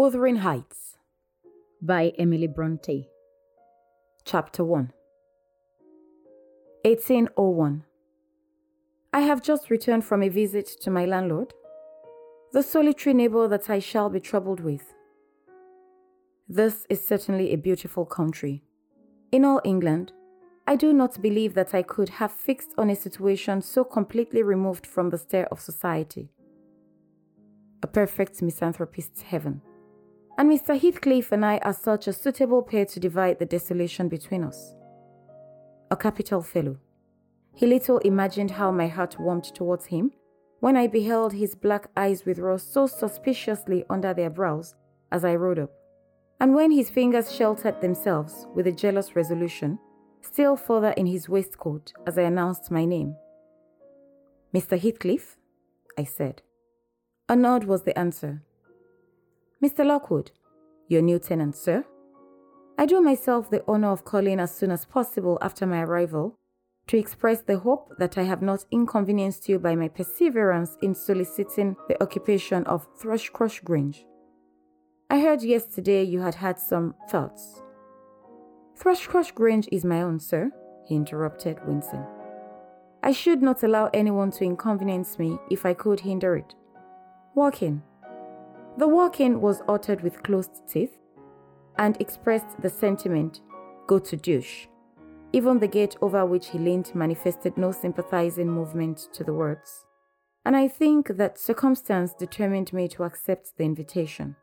Wuthering Heights by Emily Bronte. Chapter 1 1801. I have just returned from a visit to my landlord, the solitary neighbor that I shall be troubled with. This is certainly a beautiful country. In all England, I do not believe that I could have fixed on a situation so completely removed from the stare of society. A perfect misanthropist's heaven and Mr. Heathcliff and I are such a suitable pair to divide the desolation between us. A capital fellow. He little imagined how my heart warmed towards him when I beheld his black eyes withdraw so suspiciously under their brows as I rode up, and when his fingers sheltered themselves with a jealous resolution still further in his waistcoat as I announced my name. Mr. Heathcliff? I said. A nod was the answer, Mr. Lockwood, your new tenant, sir. I do myself the honor of calling as soon as possible after my arrival to express the hope that I have not inconvenienced you by my perseverance in soliciting the occupation of Thrushcross Grange. I heard yesterday you had had some thoughts. Thrushcross Grange is my own, sir, he interrupted, wincing. I should not allow anyone to inconvenience me if I could hinder it. Walk in. The walk-in was uttered with closed teeth and expressed the sentiment, go to douche. Even the gate over which he leaned manifested no sympathizing movement to the words. And I think that circumstance determined me to accept the invitation.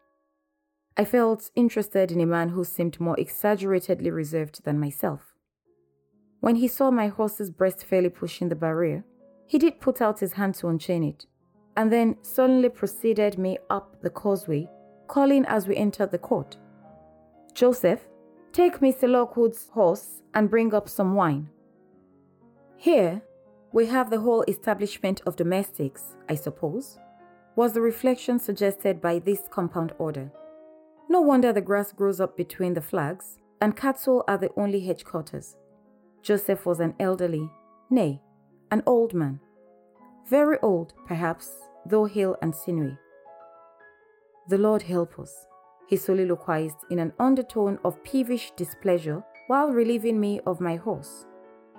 I felt interested in a man who seemed more exaggeratedly reserved than myself. When he saw my horse's breast fairly pushing the barrier, he did put out his hand to unchain it, and then suddenly preceded me up the causeway, calling as we entered the court Joseph, take Mr. Lockwood's horse and bring up some wine. Here, we have the whole establishment of domestics, I suppose, was the reflection suggested by this compound order. No wonder the grass grows up between the flags, and cattle are the only hedge cutters. Joseph was an elderly, nay, an old man. Very old, perhaps, though hale and sinewy. The Lord help us, he soliloquized in an undertone of peevish displeasure while relieving me of my horse,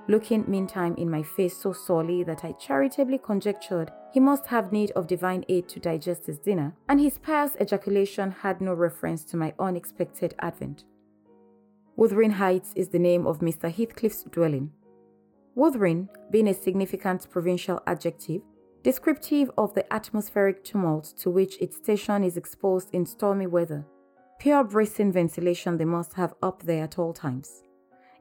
looking meantime in my face so sorely that I charitably conjectured he must have need of divine aid to digest his dinner, and his pious ejaculation had no reference to my unexpected advent. Wuthering Heights is the name of Mr. Heathcliff's dwelling. Wuthering, being a significant provincial adjective, descriptive of the atmospheric tumult to which its station is exposed in stormy weather. Pure bracing ventilation they must have up there at all times.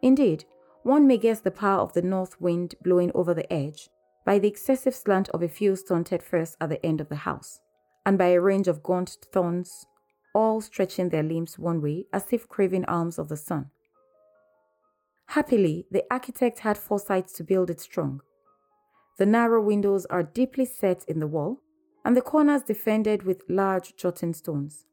Indeed, one may guess the power of the north wind blowing over the edge by the excessive slant of a few stunted firs at the end of the house, and by a range of gaunt thorns, all stretching their limbs one way as if craving alms of the sun. Happily, the architect had foresight to build it strong, the narrow windows are deeply set in the wall, and the corners defended with large jutting stones.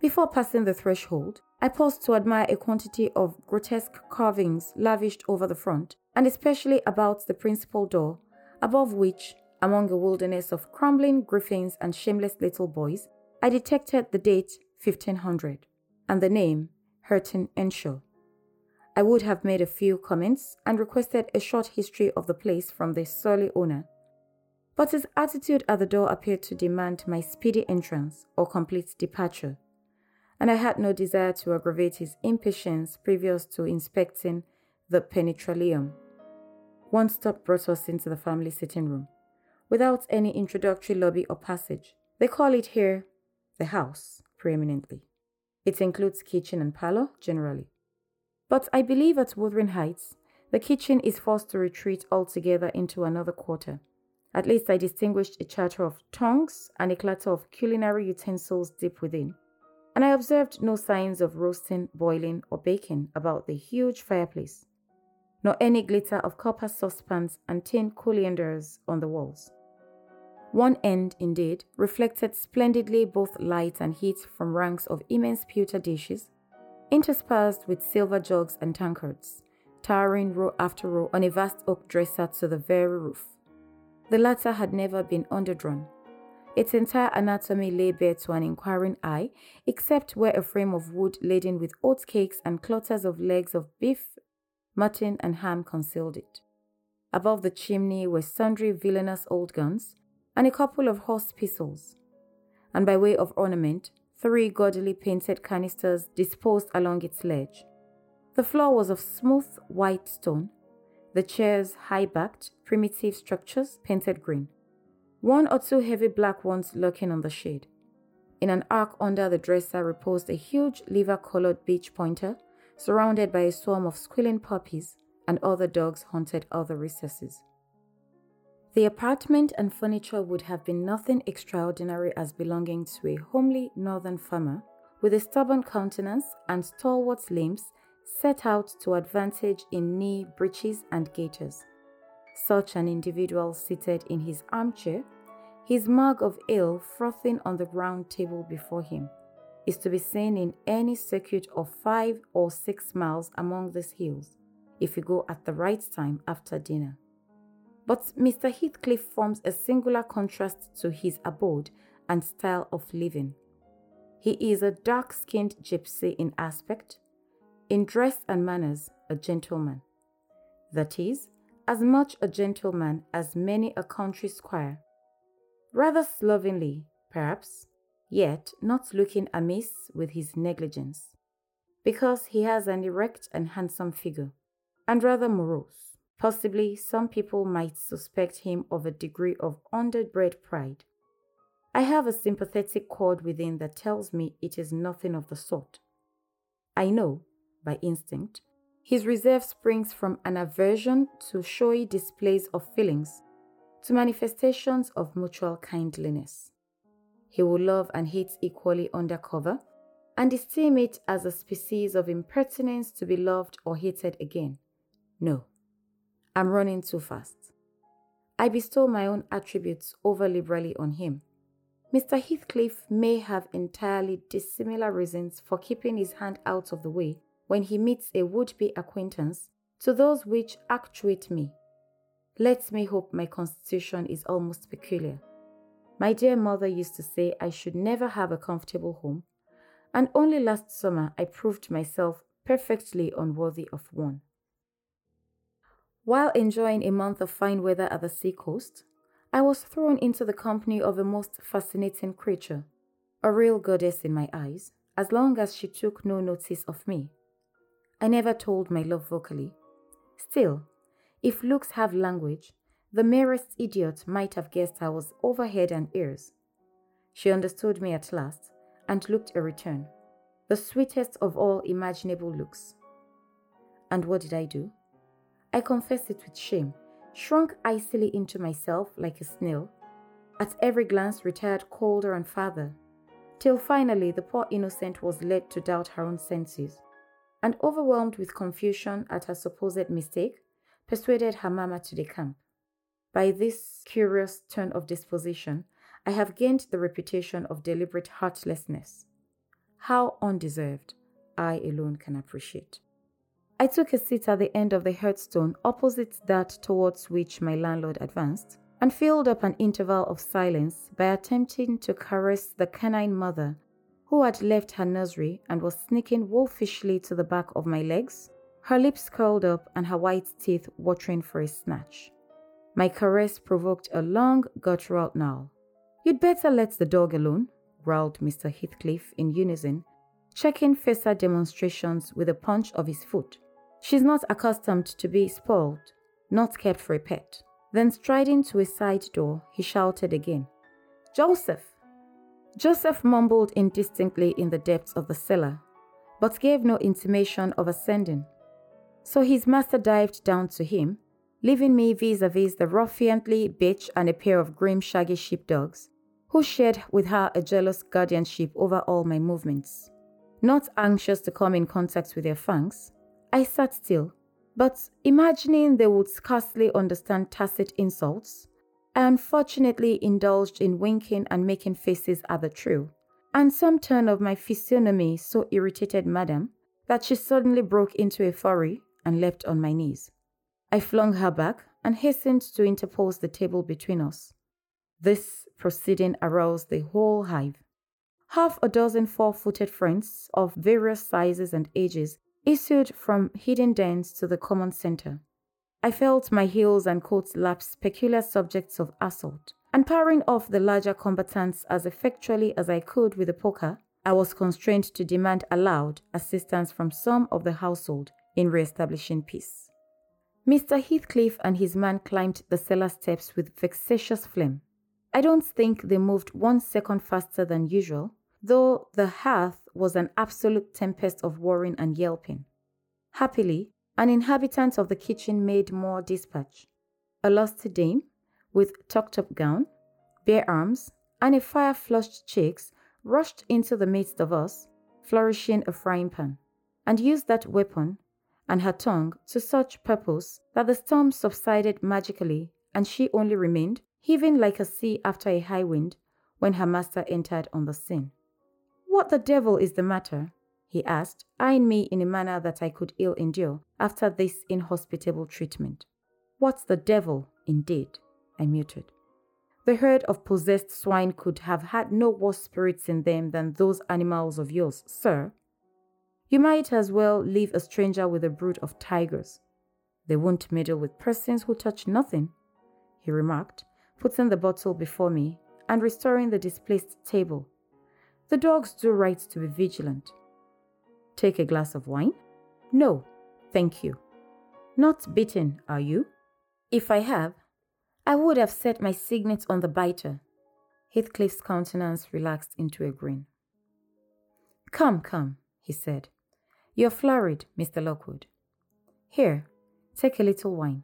Before passing the threshold, I paused to admire a quantity of grotesque carvings lavished over the front, and especially about the principal door, above which, among a wilderness of crumbling griffins and shameless little boys, I detected the date 1500 and the name Hareton Earnshaw. I would have made a few comments and requested a short history of the place from the surly owner. But his attitude at the door appeared to demand my speedy entrance or complete departure, and I had no desire to aggravate his impatience previous to inspecting the penetralium. One stop brought us into the family sitting room, without any introductory lobby or passage. They call it here the house, preeminently. It includes kitchen and parlor generally. But I believe at Wuthering Heights, the kitchen is forced to retreat altogether into another quarter. At least I distinguished a chatter of tongues and a clatter of culinary utensils deep within. And I observed no signs of roasting, boiling, or baking about the huge fireplace, nor any glitter of copper saucepans and tin colainders on the walls. One end, indeed, reflected splendidly both light and heat from ranks of immense pewter dishes, interspersed with silver jugs and tankards, towering row after row on a vast oak dresser to the very roof. The latter had never been underdrawn. Its entire anatomy lay bare to an inquiring eye, except where a frame of wood laden with oat cakes and clutters of legs of beef, mutton, and ham concealed it. Above the chimney were sundry villainous old guns and a couple of horse pistols, and by way of ornament, three gaudily painted canisters disposed along its ledge. The floor was of smooth white stone, the chairs high backed, primitive structures painted green one or two heavy black ones lurking on the shade. In an arc under the dresser reposed a huge liver colored beach pointer, surrounded by a swarm of squealing puppies and other dogs haunted other recesses. The apartment and furniture would have been nothing extraordinary as belonging to a homely northern farmer with a stubborn countenance and stalwart limbs set out to advantage in knee breeches and gaiters. Such an individual seated in his armchair his mug of ale frothing on the round table before him is to be seen in any circuit of five or six miles among these hills if you go at the right time after dinner. But Mr. Heathcliff forms a singular contrast to his abode and style of living. He is a dark skinned gypsy in aspect, in dress and manners, a gentleman. That is, as much a gentleman as many a country squire rather slovenly, perhaps, yet not looking amiss with his negligence, because he has an erect and handsome figure, and rather morose. Possibly some people might suspect him of a degree of underbred pride. I have a sympathetic chord within that tells me it is nothing of the sort. I know, by instinct, his reserve springs from an aversion to showy displays of feelings to manifestations of mutual kindliness. He will love and hate equally under cover and esteem it as a species of impertinence to be loved or hated again. No, I'm running too fast. I bestow my own attributes over liberally on him. Mr. Heathcliff may have entirely dissimilar reasons for keeping his hand out of the way when he meets a would be acquaintance to those which actuate me. Let me hope my constitution is almost peculiar. My dear mother used to say I should never have a comfortable home, and only last summer I proved myself perfectly unworthy of one. While enjoying a month of fine weather at the seacoast, I was thrown into the company of a most fascinating creature, a real goddess in my eyes, as long as she took no notice of me. I never told my love vocally. Still, if looks have language, the merest idiot might have guessed I was over head and ears. She understood me at last and looked a return, the sweetest of all imaginable looks. And what did I do? I confess it with shame, shrunk icily into myself like a snail, at every glance retired colder and farther, till finally the poor innocent was led to doubt her own senses, and overwhelmed with confusion at her supposed mistake, persuaded her mamma to decamp. By this curious turn of disposition, I have gained the reputation of deliberate heartlessness. How undeserved, I alone can appreciate. I took a seat at the end of the hearthstone opposite that towards which my landlord advanced, and filled up an interval of silence by attempting to caress the canine mother who had left her nursery and was sneaking wolfishly to the back of my legs her lips curled up and her white teeth watering for a snatch. My caress provoked a long, guttural growl. You'd better let the dog alone, growled Mr. Heathcliff in unison, checking Fessa demonstrations with a punch of his foot. She's not accustomed to be spoiled, not kept for a pet. Then striding to a side door, he shouted again, Joseph! Joseph mumbled indistinctly in the depths of the cellar, but gave no intimation of ascending. So his master dived down to him, leaving me vis a vis the ruffianly bitch and a pair of grim, shaggy sheepdogs, who shared with her a jealous guardianship over all my movements. Not anxious to come in contact with their fangs, I sat still, but imagining they would scarcely understand tacit insults, I unfortunately indulged in winking and making faces at the trio, and some turn of my physiognomy so irritated Madame that she suddenly broke into a fury and leapt on my knees. I flung her back and hastened to interpose the table between us. This proceeding aroused the whole hive. Half a dozen four footed friends of various sizes and ages issued from hidden dens to the common center. I felt my heels and coats lapse peculiar subjects of assault, and powering off the larger combatants as effectually as I could with a poker, I was constrained to demand aloud assistance from some of the household in re-establishing peace. Mr. Heathcliff and his man climbed the cellar steps with vexatious phlegm. I don't think they moved one second faster than usual, though the hearth was an absolute tempest of whirring and yelping. Happily, an inhabitant of the kitchen made more dispatch. A lusty dame, with tucked up gown, bare arms, and a fire flushed cheeks, rushed into the midst of us, flourishing a frying pan, and used that weapon and her tongue to such purpose that the storm subsided magically and she only remained, heaving like a sea after a high wind, when her master entered on the scene. What the devil is the matter? he asked, eyeing me in a manner that I could ill endure after this inhospitable treatment. What's the devil, indeed? I muted. The herd of possessed swine could have had no worse spirits in them than those animals of yours, sir. You might as well leave a stranger with a brood of tigers. They won't meddle with persons who touch nothing, he remarked, putting the bottle before me and restoring the displaced table the dogs do right to be vigilant. Take a glass of wine? No, thank you. Not bitten, are you? If I have, I would have set my signet on the biter. Heathcliff's countenance relaxed into a grin. Come, come, he said. You're flurried, Mr. Lockwood. Here, take a little wine.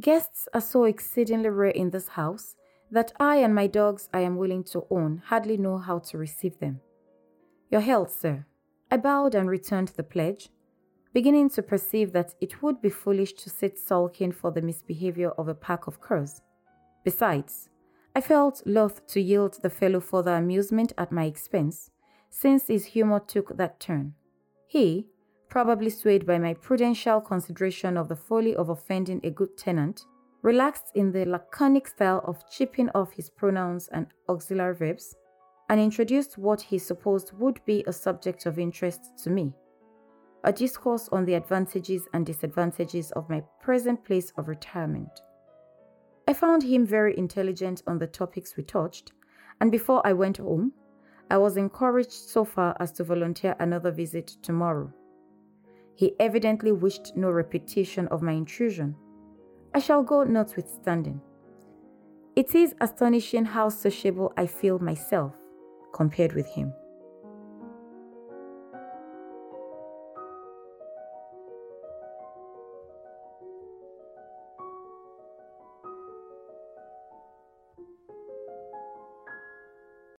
Guests are so exceedingly rare in this house that I and my dogs I am willing to own hardly know how to receive them. Your health, sir. I bowed and returned the pledge, beginning to perceive that it would be foolish to sit sulking for the misbehavior of a pack of curs. Besides, I felt loath to yield the fellow further amusement at my expense, since his humor took that turn. He, probably swayed by my prudential consideration of the folly of offending a good tenant, relaxed in the laconic style of chipping off his pronouns and auxiliary verbs, and introduced what he supposed would be a subject of interest to me a discourse on the advantages and disadvantages of my present place of retirement. I found him very intelligent on the topics we touched, and before I went home, I was encouraged so far as to volunteer another visit tomorrow. He evidently wished no repetition of my intrusion I shall go notwithstanding. It is astonishing how sociable I feel myself compared with him.